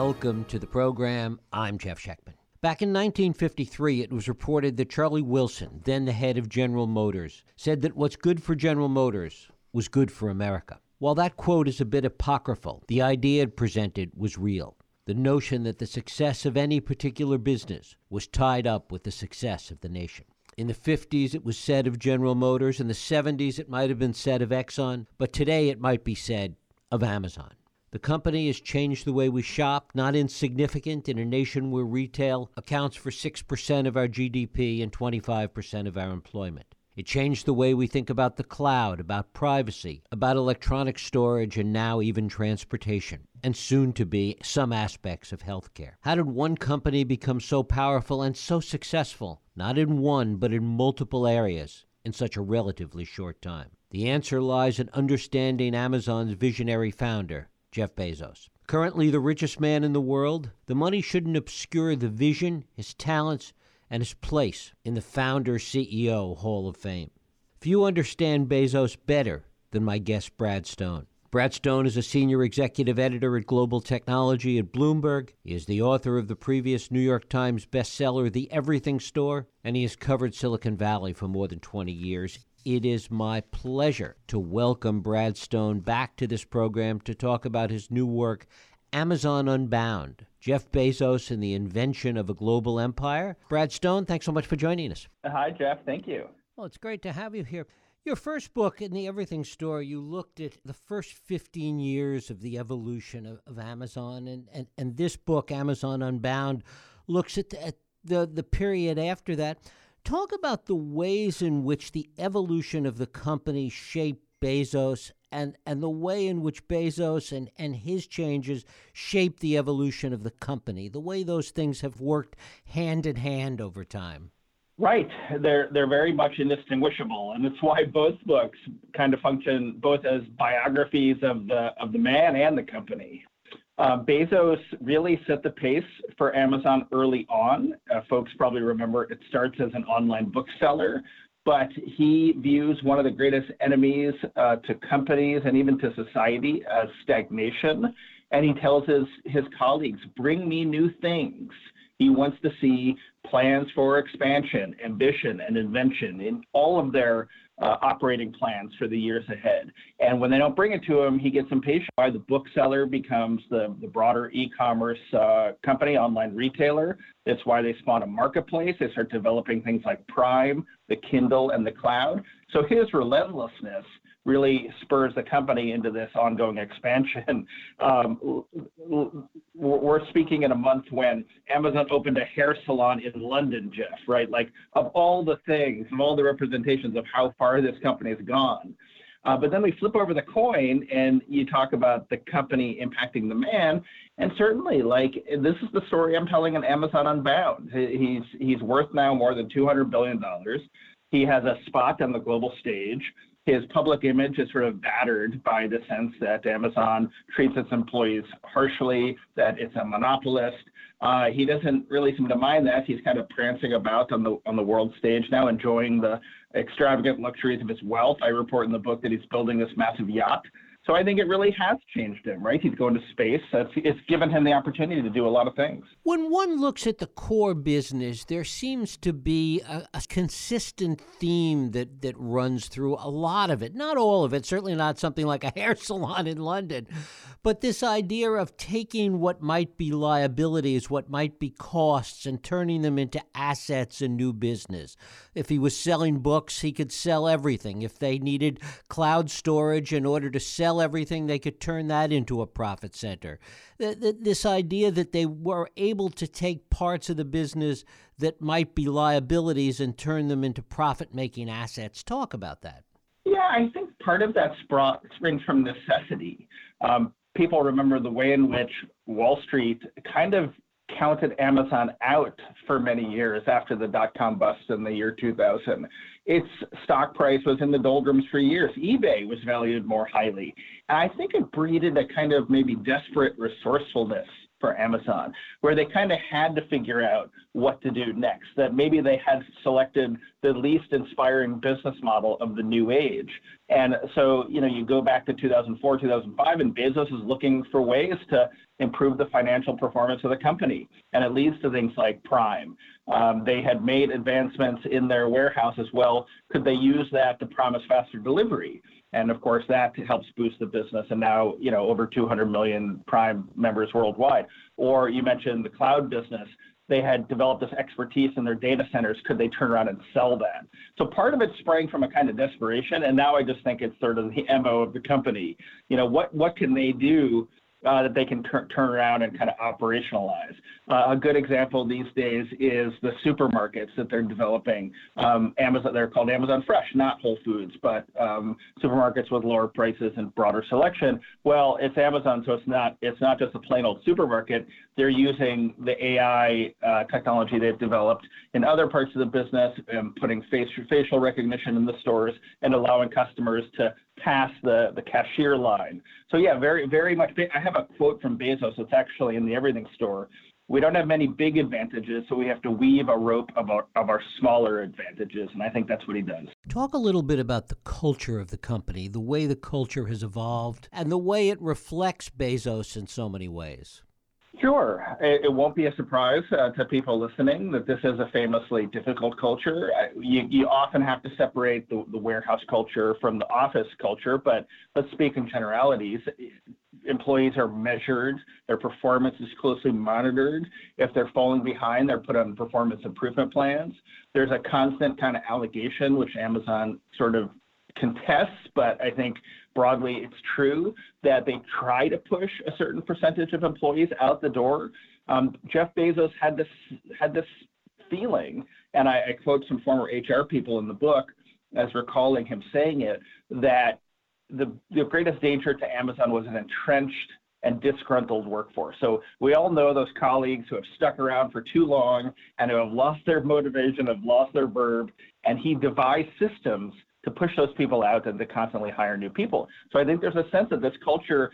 Welcome to the program. I'm Jeff Schechtman. Back in 1953, it was reported that Charlie Wilson, then the head of General Motors, said that what's good for General Motors was good for America. While that quote is a bit apocryphal, the idea it presented was real. The notion that the success of any particular business was tied up with the success of the nation. In the 50s, it was said of General Motors. In the 70s, it might have been said of Exxon. But today, it might be said of Amazon. The company has changed the way we shop, not insignificant in a nation where retail accounts for 6% of our GDP and 25% of our employment. It changed the way we think about the cloud, about privacy, about electronic storage, and now even transportation, and soon to be some aspects of healthcare. How did one company become so powerful and so successful, not in one, but in multiple areas, in such a relatively short time? The answer lies in understanding Amazon's visionary founder, Jeff Bezos. Currently the richest man in the world, the money shouldn't obscure the vision, his talents, and his place in the founder CEO Hall of Fame. Few understand Bezos better than my guest Brad Stone. Brad Stone is a senior executive editor at Global Technology at Bloomberg. He is the author of the previous New York Times bestseller, The Everything Store, and he has covered Silicon Valley for more than 20 years. It is my pleasure to welcome Brad Stone back to this program to talk about his new work, Amazon Unbound Jeff Bezos and the invention of a global empire. Brad Stone, thanks so much for joining us. Hi, Jeff. Thank you. Well, it's great to have you here. Your first book in the Everything Store, you looked at the first 15 years of the evolution of, of Amazon, and, and, and this book, Amazon Unbound, looks at the, at the, the period after that. Talk about the ways in which the evolution of the company shaped Bezos and, and the way in which Bezos and, and his changes shaped the evolution of the company, the way those things have worked hand in hand over time. Right. They're they're very much indistinguishable, and it's why both books kind of function both as biographies of the of the man and the company. Uh, Bezos really set the pace for Amazon early on. Uh, folks probably remember it starts as an online bookseller but he views one of the greatest enemies uh, to companies and even to society as stagnation. And he tells his, his colleagues, bring me new things. He wants to see plans for expansion, ambition, and invention in all of their uh, operating plans for the years ahead. And when they don't bring it to him, he gets impatient. Why the bookseller becomes the, the broader e-commerce uh, company, online retailer. That's why they spawn a marketplace. They start developing things like Prime, the Kindle, and the cloud. So his relentlessness really spurs the company into this ongoing expansion. Um, we're speaking in a month when Amazon opened a hair salon in London, Jeff, right? Like, of all the things, of all the representations of how far this company has gone. Uh, but then we flip over the coin and you talk about the company impacting the man. And certainly, like, this is the story I'm telling in Amazon Unbound. He's, he's worth now more than $200 billion. He has a spot on the global stage his public image is sort of battered by the sense that Amazon treats its employees harshly, that it's a monopolist. Uh, he doesn't really seem to mind that. He's kind of prancing about on the on the world stage now, enjoying the extravagant luxuries of his wealth. I report in the book that he's building this massive yacht so I think it really has changed him, right? He's going to space. It's, it's given him the opportunity to do a lot of things. When one looks at the core business, there seems to be a, a consistent theme that, that runs through a lot of it. Not all of it, certainly not something like a hair salon in London, but this idea of taking what might be liabilities, what might be costs, and turning them into assets and new business. If he was selling books, he could sell everything. If they needed cloud storage in order to sell sell everything, they could turn that into a profit center. This idea that they were able to take parts of the business that might be liabilities and turn them into profit making assets. Talk about that. Yeah, I think part of that springs from necessity. Um, people remember the way in which Wall Street kind of counted Amazon out for many years after the dot com bust in the year 2000 its stock price was in the doldrums for years. eBay was valued more highly. And I think it breeded a kind of maybe desperate resourcefulness for Amazon, where they kind of had to figure out what to do next. That maybe they had selected the least inspiring business model of the new age. And so, you know, you go back to 2004, 2005, and Bezos is looking for ways to improve the financial performance of the company. And it leads to things like Prime. Um, they had made advancements in their warehouse as well. Could they use that to promise faster delivery? And of course, that helps boost the business. And now, you know, over 200 million Prime members worldwide. Or you mentioned the cloud business they had developed this expertise in their data centers. Could they turn around and sell that? So part of it sprang from a kind of desperation, and now I just think it's sort of the mo of the company. You know, what what can they do uh, that they can tur- turn around and kind of operationalize. Uh, a good example these days is the supermarkets that they're developing. Um, Amazon, they're called Amazon Fresh, not Whole Foods, but um, supermarkets with lower prices and broader selection. Well, it's Amazon, so it's not it's not just a plain old supermarket. They're using the AI uh, technology they've developed in other parts of the business, um, putting face, facial recognition in the stores and allowing customers to pass the, the cashier line. So yeah, very very much. I have a quote from Bezos. It's actually in the Everything Store. We don't have many big advantages, so we have to weave a rope of our, of our smaller advantages, and I think that's what he does. Talk a little bit about the culture of the company, the way the culture has evolved, and the way it reflects Bezos in so many ways. Sure. It, it, won't be a surprise uh, to people listening that this is a famously difficult culture. You, you often have to separate the, the warehouse culture from the office culture, but let's speak in generalities. Employees are measured, their performance is closely monitored. If they're falling behind, they're put on performance improvement plans. There's a constant kind of allegation, which Amazon sort of contests, but I think broadly it's true that they try to push a certain percentage of employees out the door. Um, Jeff Bezos had this had this feeling, and I, I quote some former HR people in the book as recalling him saying it that the, the greatest danger to Amazon was an entrenched and disgruntled workforce. So we all know those colleagues who have stuck around for too long and who have lost their motivation, have lost their verb, and he devised systems to push those people out and to constantly hire new people. So I think there's a sense that this culture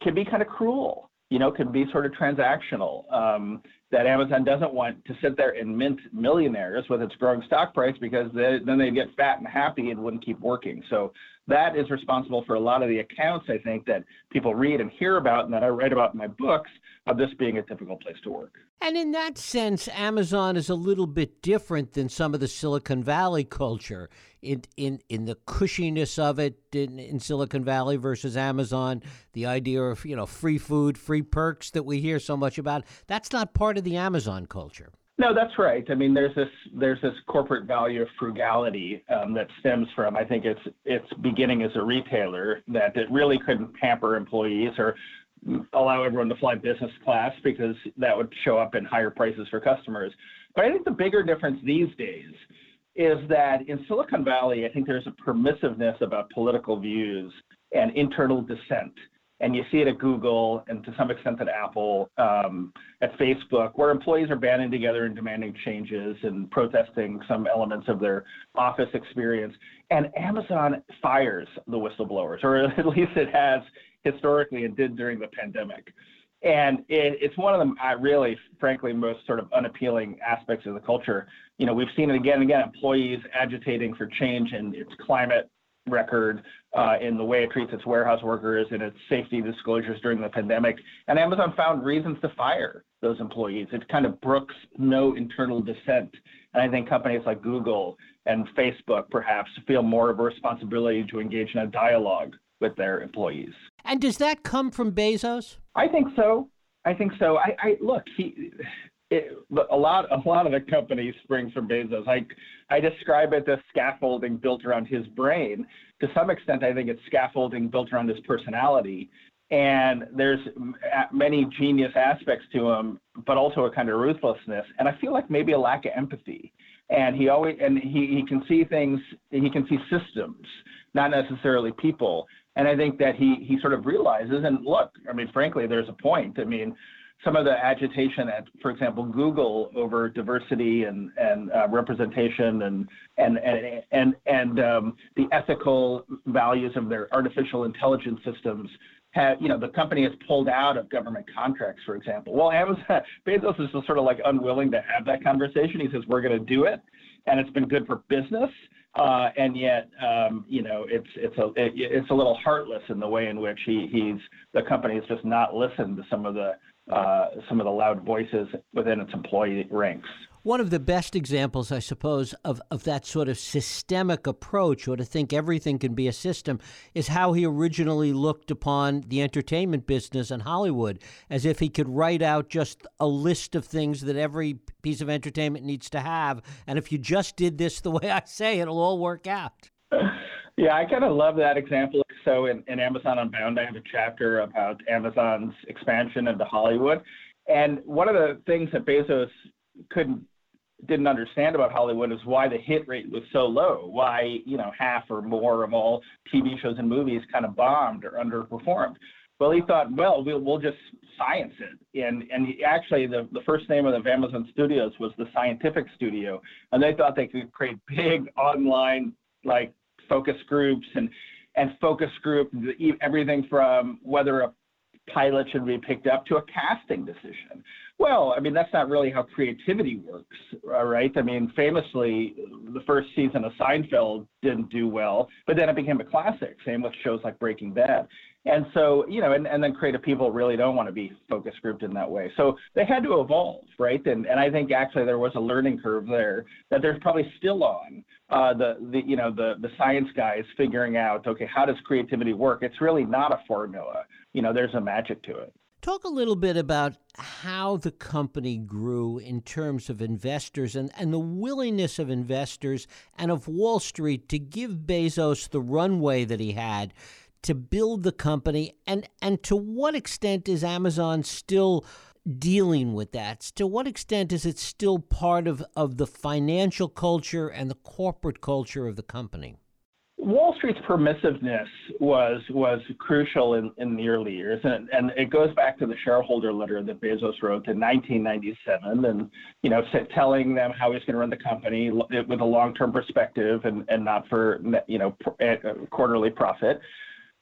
can be kind of cruel, you know, can be sort of transactional. Um, that Amazon doesn't want to sit there and mint millionaires with its growing stock price because they, then they'd get fat and happy and wouldn't keep working. So that is responsible for a lot of the accounts I think that people read and hear about and that I write about in my books of this being a difficult place to work. And in that sense, Amazon is a little bit different than some of the Silicon Valley culture in in, in the cushiness of it in, in Silicon Valley versus Amazon, the idea of, you know, free food, free perks that we hear so much about. That's not part of the Amazon culture. No, that's right. I mean, there's this there's this corporate value of frugality um, that stems from I think it's it's beginning as a retailer that it really couldn't pamper employees or allow everyone to fly business class because that would show up in higher prices for customers. But I think the bigger difference these days is that in Silicon Valley, I think there's a permissiveness about political views and internal dissent. And you see it at Google and to some extent at Apple, um, at Facebook, where employees are banding together and demanding changes and protesting some elements of their office experience. And Amazon fires the whistleblowers, or at least it has historically and did during the pandemic. And it, it's one of the uh, really, frankly, most sort of unappealing aspects of the culture. You know, we've seen it again and again, employees agitating for change in its climate record, uh, in the way it treats its warehouse workers and its safety disclosures during the pandemic. And Amazon found reasons to fire those employees. It kind of brooks no internal dissent. And I think companies like Google and Facebook perhaps feel more of a responsibility to engage in a dialogue with their employees. And does that come from Bezos? I think so. I think so. I, I look, he, it, a lot, a lot of the company springs from Bezos. I, I describe it as scaffolding built around his brain. To some extent, I think it's scaffolding built around his personality. And there's many genius aspects to him, but also a kind of ruthlessness. And I feel like maybe a lack of empathy. And he always, and he, he can see things, he can see systems, not necessarily people. And I think that he he sort of realizes, and look, I mean, frankly, there's a point. I mean, some of the agitation at, for example, Google over diversity and and uh, representation and and and and and um, the ethical values of their artificial intelligence systems. Have, you know, the company has pulled out of government contracts, for example. Well, Amazon, Bezos is sort of like unwilling to have that conversation. He says, we're going to do it. And it's been good for business uh, and yet um, you know it's it's a it, it's a little heartless in the way in which he he's the company has just not listened to some of the uh, some of the loud voices within its employee ranks. One of the best examples, I suppose, of, of that sort of systemic approach, or to think everything can be a system, is how he originally looked upon the entertainment business and Hollywood, as if he could write out just a list of things that every piece of entertainment needs to have. And if you just did this the way I say, it'll all work out. Yeah, I kind of love that example. So in, in Amazon Unbound, I have a chapter about Amazon's expansion into Hollywood. And one of the things that Bezos couldn't didn't understand about Hollywood is why the hit rate was so low. Why you know half or more of all TV shows and movies kind of bombed or underperformed. Well, he thought, well, we'll, we'll just science it. And and he, actually, the, the first name of the Amazon Studios was the Scientific Studio, and they thought they could create big online like focus groups and and focus group everything from whether a pilot should be picked up to a casting decision. Well, I mean, that's not really how creativity works, uh, right? I mean, famously, the first season of Seinfeld didn't do well, but then it became a classic. Same with shows like Breaking Bad. And so, you know, and, and then creative people really don't want to be focus grouped in that way. So they had to evolve, right? And and I think actually there was a learning curve there that there's probably still on. Uh, the the you know the the science guys figuring out okay how does creativity work? It's really not a formula. You know, there's a magic to it. Talk a little bit about how the company grew in terms of investors and, and the willingness of investors and of Wall Street to give Bezos the runway that he had to build the company and and to what extent is Amazon still dealing with that? To what extent is it still part of, of the financial culture and the corporate culture of the company? Wall Street's permissiveness was was crucial in, in the early years, and, and it goes back to the shareholder letter that Bezos wrote in 1997, and you know, telling them how he's going to run the company with a long-term perspective and, and not for you know eh, quarterly profit.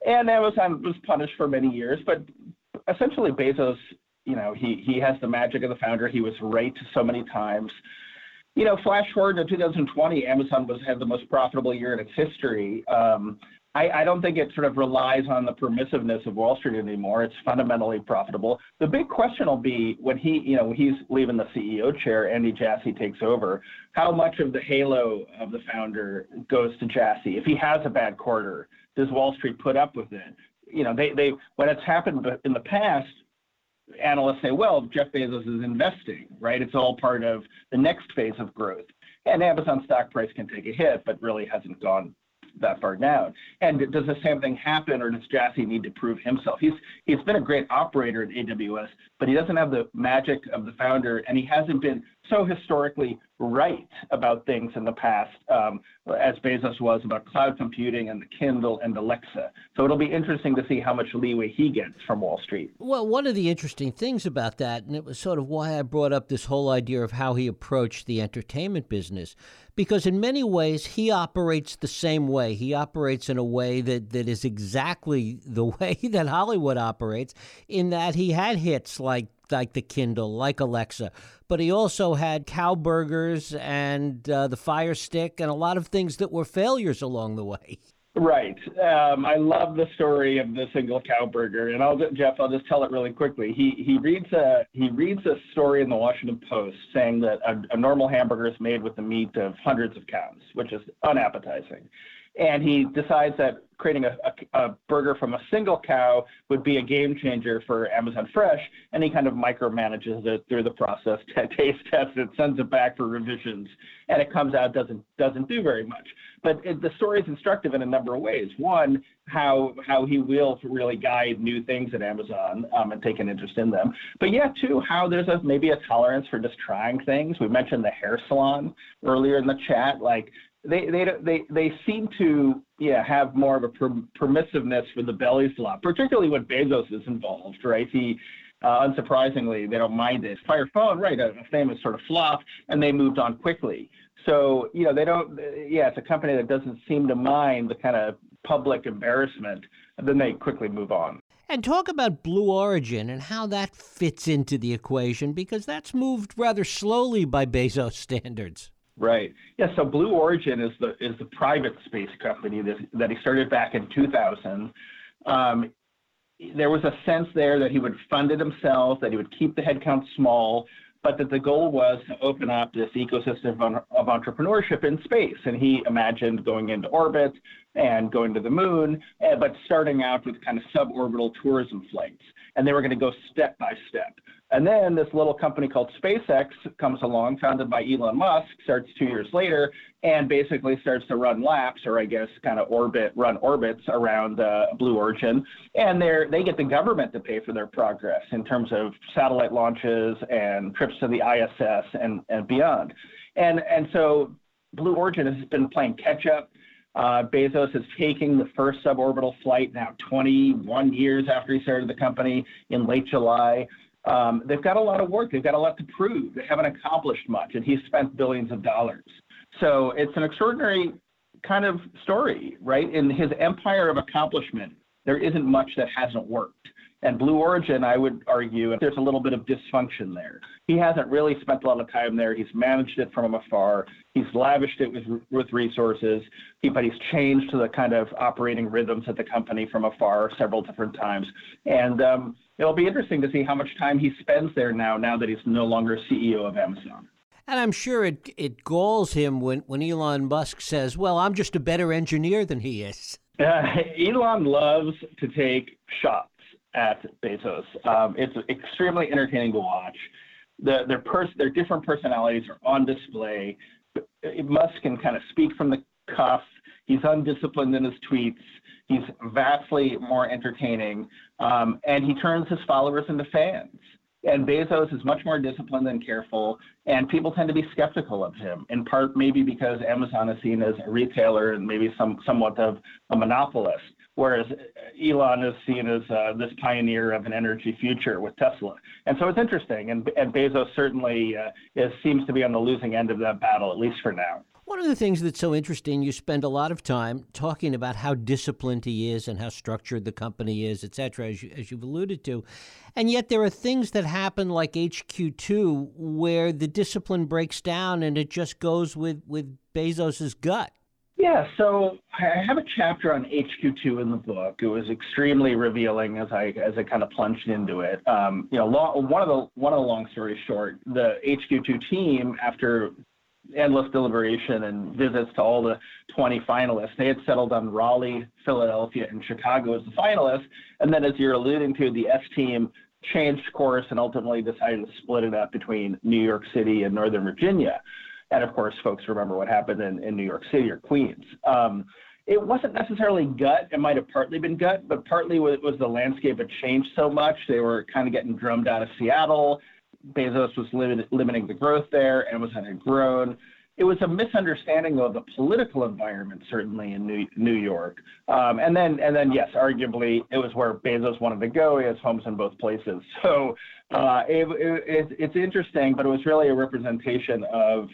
And Amazon was punished for many years, but essentially Bezos, you know, he he has the magic of the founder. He was right so many times you know, flash forward to 2020, Amazon was had the most profitable year in its history. Um, I, I, don't think it sort of relies on the permissiveness of Wall Street anymore. It's fundamentally profitable. The big question will be when he, you know, he's leaving the CEO chair, Andy Jassy takes over. How much of the halo of the founder goes to Jassy? If he has a bad quarter, does Wall Street put up with it? You know, they they when it's happened in the past, analysts say, well, Jeff Bezos is investing, right? It's all part of the next phase of growth. And Amazon stock price can take a hit, but really hasn't gone that far down. And does the same thing happen, or does Jassy need to prove himself? He's he's been a great operator at AWS, but he doesn't have the magic of the founder, and he hasn't been so historically right about things in the past, um, as Bezos was about cloud computing and the Kindle and Alexa. So it'll be interesting to see how much leeway he gets from Wall Street. Well, one of the interesting things about that, and it was sort of why I brought up this whole idea of how he approached the entertainment business, because in many ways he operates the same way. He operates in a way that, that is exactly the way that Hollywood operates, in that he had hits like like the Kindle, like Alexa, but he also had cow burgers and uh, the Fire Stick and a lot of things that were failures along the way. Right. Um, I love the story of the single cow burger, and I'll Jeff. I'll just tell it really quickly. He he reads a he reads a story in the Washington Post saying that a, a normal hamburger is made with the meat of hundreds of cows, which is unappetizing and he decides that creating a, a, a, burger from a single cow would be a game changer for Amazon Fresh, and he kind of micromanages it through the process, t- taste tests it, sends it back for revisions, and it comes out doesn't doesn't do very much. But it, the story is instructive in a number of ways. One, how how he will really guide new things at Amazon um, and take an interest in them. But yeah, two, how there's a maybe a tolerance for just trying things. We mentioned the hair salon earlier in the chat, like they they they they seem to yeah have more of a per- permissiveness for the belly flop, particularly when Bezos is involved, right? He uh, unsurprisingly they don't mind it. Fire phone, right? A, a famous sort of flop, and they moved on quickly. So you know they don't. Yeah, it's a company that doesn't seem to mind the kind of public embarrassment, and then they quickly move on. And talk about Blue Origin and how that fits into the equation because that's moved rather slowly by Bezos standards. Right. Yeah. So Blue Origin is the is the private space company that that he started back in 2000. Um, there was a sense there that he would fund it himself, that he would keep the headcount small, but that the goal was to open up this ecosystem of, entrepreneurship in space. And he imagined going into orbit and going to the moon, eh, but starting out with kind of suborbital tourism flights. And they were going to go step by step. And then this little company called SpaceX comes along, founded by Elon Musk, starts two years later, and basically starts to run laps, or I guess kind of orbit, run orbits around uh, Blue Origin. And they they get the government to pay for their progress in terms of satellite launches and trips to the ISS and, and beyond. And, and so Blue Origin has been playing catch up. Uh, Bezos is taking the first suborbital flight now 21 years after he started the company in late July. Um, they've got a lot of work. They've got a lot to prove. They haven't accomplished much, and he's spent billions of dollars. So it's an extraordinary kind of story, right? In his empire of accomplishment, there isn't much that hasn't worked. And Blue Origin, I would argue, there's a little bit of dysfunction there. He hasn't really spent a lot of time there. He's managed it from afar. He's lavished it with with resources, he, but he's changed the kind of operating rhythms at the company from afar several different times. And um, it'll be interesting to see how much time he spends there now, now that he's no longer CEO of Amazon. And I'm sure it it galls him when, when Elon Musk says, "Well, I'm just a better engineer than he is." Uh, Elon loves to take shots at Bezos. Um, it's extremely entertaining to watch. The, their, pers- their different personalities are on display. Musk can kind of speak from the cuff. He's undisciplined in his tweets. He's vastly more entertaining, um, and he turns his followers into fans. And Bezos is much more disciplined and careful, and people tend to be skeptical of him, in part maybe because Amazon is seen as a retailer and maybe some somewhat of a monopolist whereas Elon is seen as uh, this pioneer of an energy future with Tesla. And so it's interesting, and, and Bezos certainly uh, is, seems to be on the losing end of that battle, at least for now. One of the things that's so interesting, you spend a lot of time talking about how disciplined he is and how structured the company is, et cetera, as, you, as you've alluded to. And yet there are things that happen like HQ2 where the discipline breaks down and it just goes with, with Bezos's gut. Yeah, so I have a chapter on HQ2 in the book. It was extremely revealing as I as I kind of plunged into it. Um, you know, long, one of the one of the long stories short, the HQ2 team, after endless deliberation and visits to all the 20 finalists, they had settled on Raleigh, Philadelphia, and Chicago as the finalists. And then, as you're alluding to, the S team changed course and ultimately decided to split it up between New York City and Northern Virginia. And of course, folks remember what happened in, in New York City or Queens. Um, it wasn't necessarily gut. It might have partly been gut, but partly it was the landscape had changed so much. They were kind of getting drummed out of Seattle. Bezos was limit, limiting the growth there, and was had grown. It was a misunderstanding of the political environment, certainly in New, New York. Um, and then, and then, yes, arguably, it was where Bezos wanted to go. He has homes in both places. So uh, it, it, it's interesting, but it was really a representation of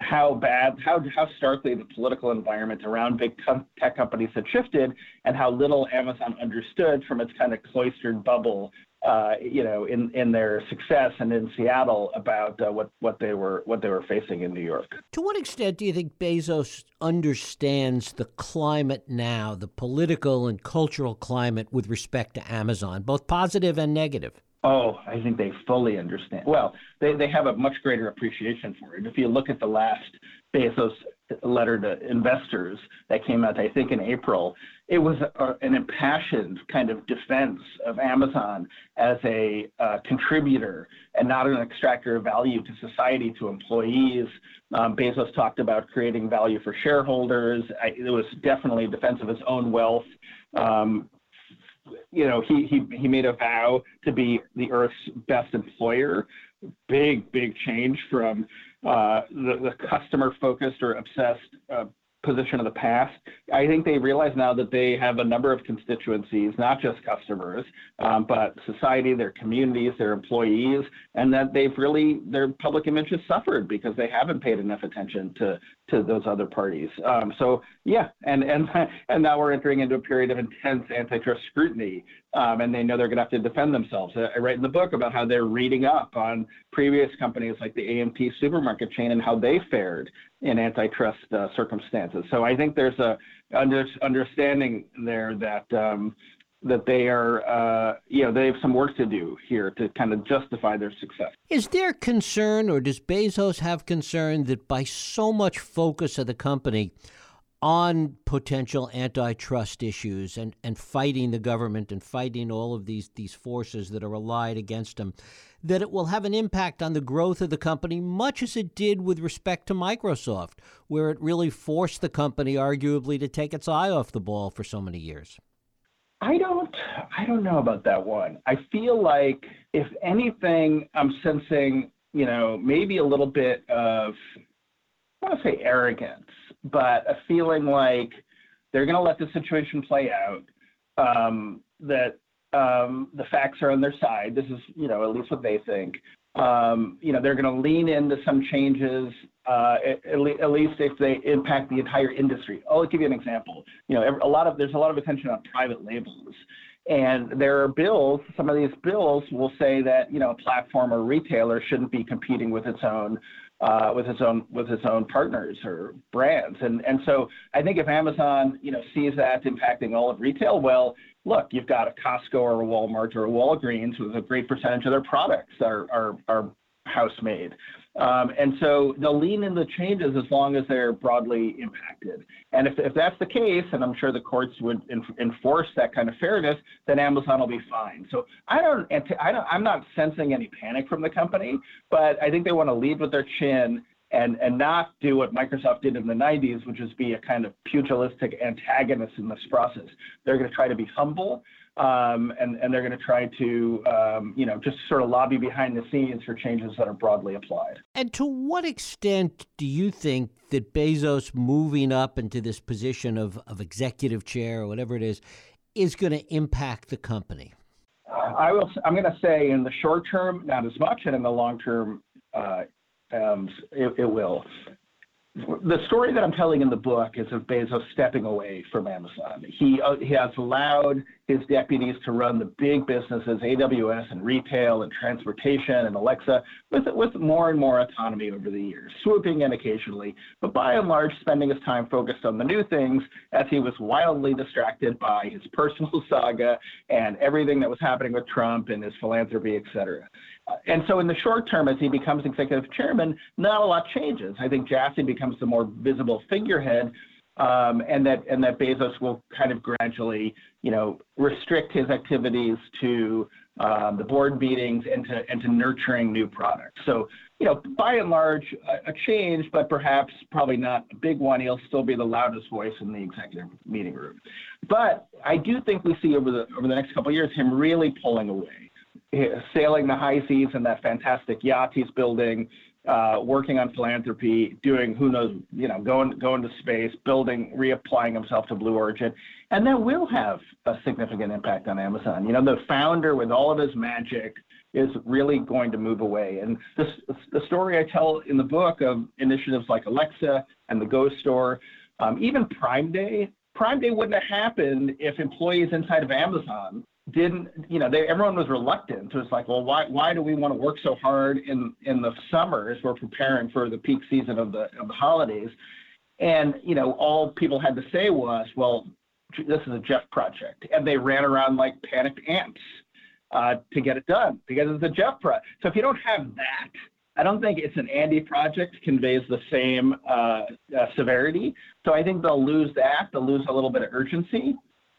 how bad, how, how starkly the political environment around big tech companies had shifted and how little Amazon understood from its kind of cloistered bubble, uh, you know, in, in their success and in Seattle about uh, what, what, they were, what they were facing in New York. To what extent do you think Bezos understands the climate now, the political and cultural climate with respect to Amazon, both positive and negative? Oh, I think they fully understand. Well, they, they have a much greater appreciation for it. If you look at the last Bezos letter to investors that came out, I think in April, it was a, an impassioned kind of defense of Amazon as a uh, contributor and not an extractor of value to society, to employees. Um, Bezos talked about creating value for shareholders. I, it was definitely a defense of his own wealth. Um, you know, he, he, he made a vow to be the Earth's best employer. Big, big change from uh, the, the customer focused or obsessed uh, position of the past I think they realize now that they have a number of constituencies, not just customers, um, but society, their communities, their employees, and that they've really their public image has suffered because they haven't paid enough attention to to those other parties. Um, so yeah, and and and now we're entering into a period of intense antitrust scrutiny, um, and they know they're going to have to defend themselves. I write in the book about how they're reading up on previous companies like the A&P supermarket chain and how they fared in antitrust uh, circumstances. So I think there's a under, understanding there that um, that they are, uh, you know, they have some work to do here to kind of justify their success. Is there concern, or does Bezos have concern that by so much focus of the company on potential antitrust issues and, and fighting the government and fighting all of these these forces that are allied against him, that it will have an impact on the growth of the company, much as it did with respect to Microsoft, where it really forced the company, arguably, to take its eye off the ball for so many years? I don't I don't know about that one. I feel like if anything, I'm sensing, you know, maybe a little bit of I want to say arrogance, but a feeling like they're going to let the situation play out. Um, that um, the facts are on their side. This is, you know, at least what they think. Um, you know, they're going to lean into some changes, uh, at, at, least if they impact the entire industry. I'll give you an example. You know, a lot of there's a lot of attention on private labels, and there are bills. Some of these bills will say that you know a platform or retailer shouldn't be competing with its own uh, with its own with its own partners or brands. And and so I think if Amazon you know sees that impacting all of retail, well, look, you've got a Costco or a Walmart or a Walgreens with a great percentage of their products are are, are house made. Um, and so they'll lean in the changes as long as they're broadly impacted. And if, if that's the case, and I'm sure the courts would enforce that kind of fairness, then Amazon will be fine. So I don't, I don't, I'm not sensing any panic from the company, but I think they want to lead with their chin and and not do what Microsoft did in the 90s, which is be a kind of pugilistic antagonist in this process. They're going to try to be humble, um, and and they're going to try to um, you know just sort of lobby behind the scenes for changes that are broadly applied. And to what extent do you think that Bezos moving up into this position of of executive chair or whatever it is is going to impact the company? I will. I'm going to say in the short term, not as much, and in the long term, uh, um, it, it will. The story that I'm telling in the book is of Bezos stepping away from Amazon. He, uh, he has allowed his deputies to run the big businesses, AWS and retail and transportation and Alexa, with, with more and more autonomy over the years, swooping in occasionally, but by and large spending his time focused on the new things as he was wildly distracted by his personal saga and everything that was happening with Trump and his philanthropy, et cetera. Uh, and so in the short term, as he becomes executive chairman, not a lot changes. I think Jassy becomes the more visible figurehead, and that and that Bezos will kind of gradually, you know, restrict his activities to um, the board meetings and to and to nurturing new products. So you know, by and large, a, change, but perhaps probably not a big one. He'll still be the loudest voice in the executive meeting room. But I do think we see over the over the next couple of years him really pulling away sailing the high seas in that fantastic yacht he's building, uh, working on philanthropy, doing who knows, you know, going going to space, building, reapplying himself to Blue Origin, and that will have a significant impact on Amazon. You know, the founder with all of his magic is really going to move away. And this, the story I tell in the book of initiatives like Alexa and the Go Store, um, even Prime Day. Prime Day wouldn't have happened if employees inside of Amazon didn't you know they, everyone was reluctant. So it's like well why why do we want to work so hard in in the summer as we're preparing for the peak season of the of the holidays. And you know all people had to say was well this is a jeff project. And they ran around like panicked ants uh, to get it done because it's a jeff project so if you don't have that I don't think it's an Andy project conveys the same uh, uh, severity. So I think they'll lose that. They'll lose a little bit of urgency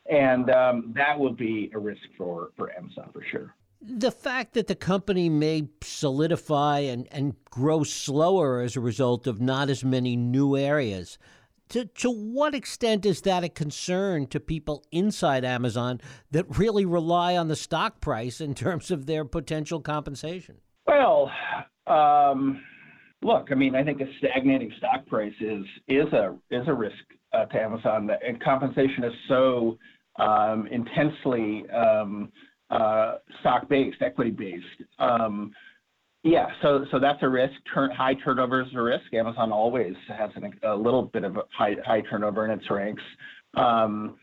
and um, that will be a risk for for Amazon for sure. The fact that the company may solidify and, and grow slower as a result of not as many new areas, to, to what extent is that a concern to people inside Amazon that really rely on the stock price in terms of their potential compensation? Well, um, look, I mean, I think a stagnating stock price is is a is a risk uh, to Amazon, and compensation is so um, intensely um, uh, stock based, equity based. Um, yeah, so so that's a risk. Turn, high turnover is a risk. Amazon always has an, a little bit of high high turnover in its ranks. Um,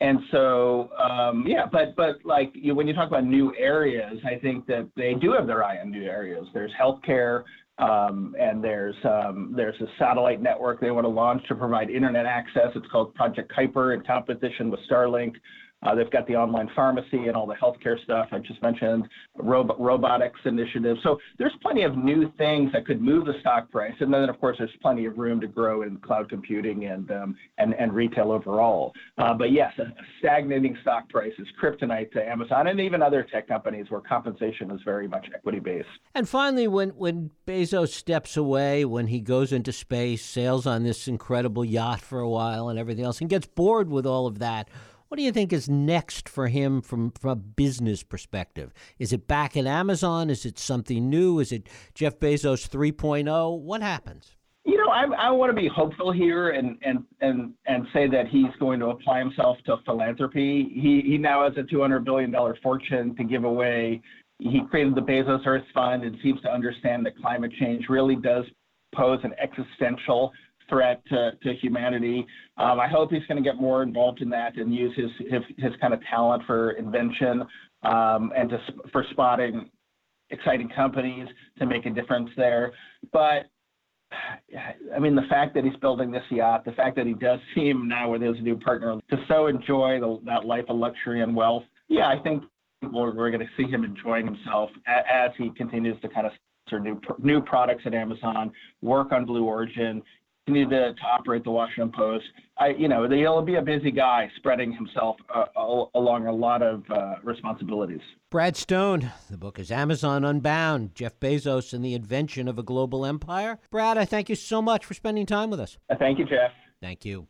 and so, um, yeah, but but like you, when you talk about new areas, I think that they do have their eye on new areas. There's healthcare, um, and there's um, there's a satellite network they want to launch to provide internet access. It's called Project Kuiper in competition with Starlink. Uh, they've got the online pharmacy and all the healthcare stuff I just mentioned, robo- robotics initiative. So there's plenty of new things that could move the stock price. And then, of course, there's plenty of room to grow in cloud computing and um, and, and retail overall. Uh, but yes, a, stagnating stock price is kryptonite to Amazon and even other tech companies where compensation is very much equity based. And finally, when when Bezos steps away, when he goes into space, sails on this incredible yacht for a while and everything else, and gets bored with all of that what do you think is next for him from, from a business perspective? Is it back at Amazon? Is it something new? Is it Jeff Bezos 3.0? What happens? You know, I, I want to be hopeful here and, and, and, and say that he's going to apply himself to philanthropy. He, he now has a $200 billion fortune to give away. He created the Bezos Earth Fund and seems to understand that climate change really does pose an existential threat to, to humanity. Um, I hope he's going to get more involved in that and use his his, his kind of talent for invention um, and to, for spotting exciting companies to make a difference there. But I mean, the fact that he's building this yacht, the fact that he does seem now with his new partner to so enjoy the, that life of luxury and wealth, yeah, I think we're, we're going to see him enjoying himself as, as he continues to kind of new new products at Amazon, work on Blue Origin, continue to, to operate the Washington Post. I, you know, he'll be a busy guy spreading himself uh, along a lot of uh, responsibilities. Brad Stone, the book is Amazon Unbound Jeff Bezos and the Invention of a Global Empire. Brad, I thank you so much for spending time with us. Thank you, Jeff. Thank you.